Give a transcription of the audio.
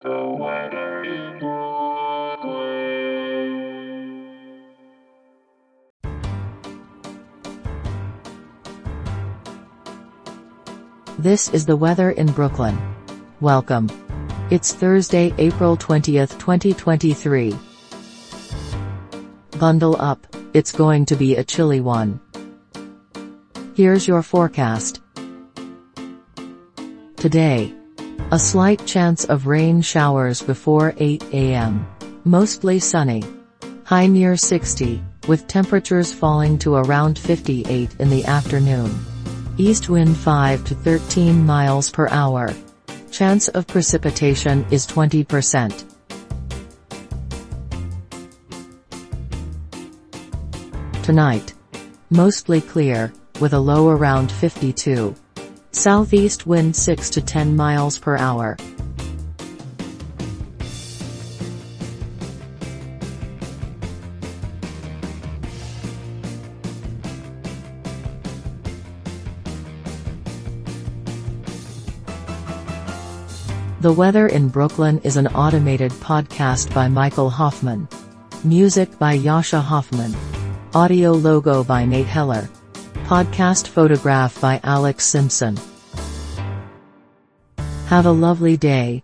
This is the weather in Brooklyn. Welcome. It's Thursday, April 20th, 2023. Bundle up, it's going to be a chilly one. Here's your forecast. Today. A slight chance of rain showers before 8 a.m. Mostly sunny. High near 60, with temperatures falling to around 58 in the afternoon. East wind 5 to 13 miles per hour. Chance of precipitation is 20%. Tonight. Mostly clear, with a low around 52. Southeast wind 6 to 10 miles per hour. The Weather in Brooklyn is an automated podcast by Michael Hoffman. Music by Jascha Hoffman. Audio logo by Nate Heller. Podcast photograph by Alex Simpson. Have a lovely day.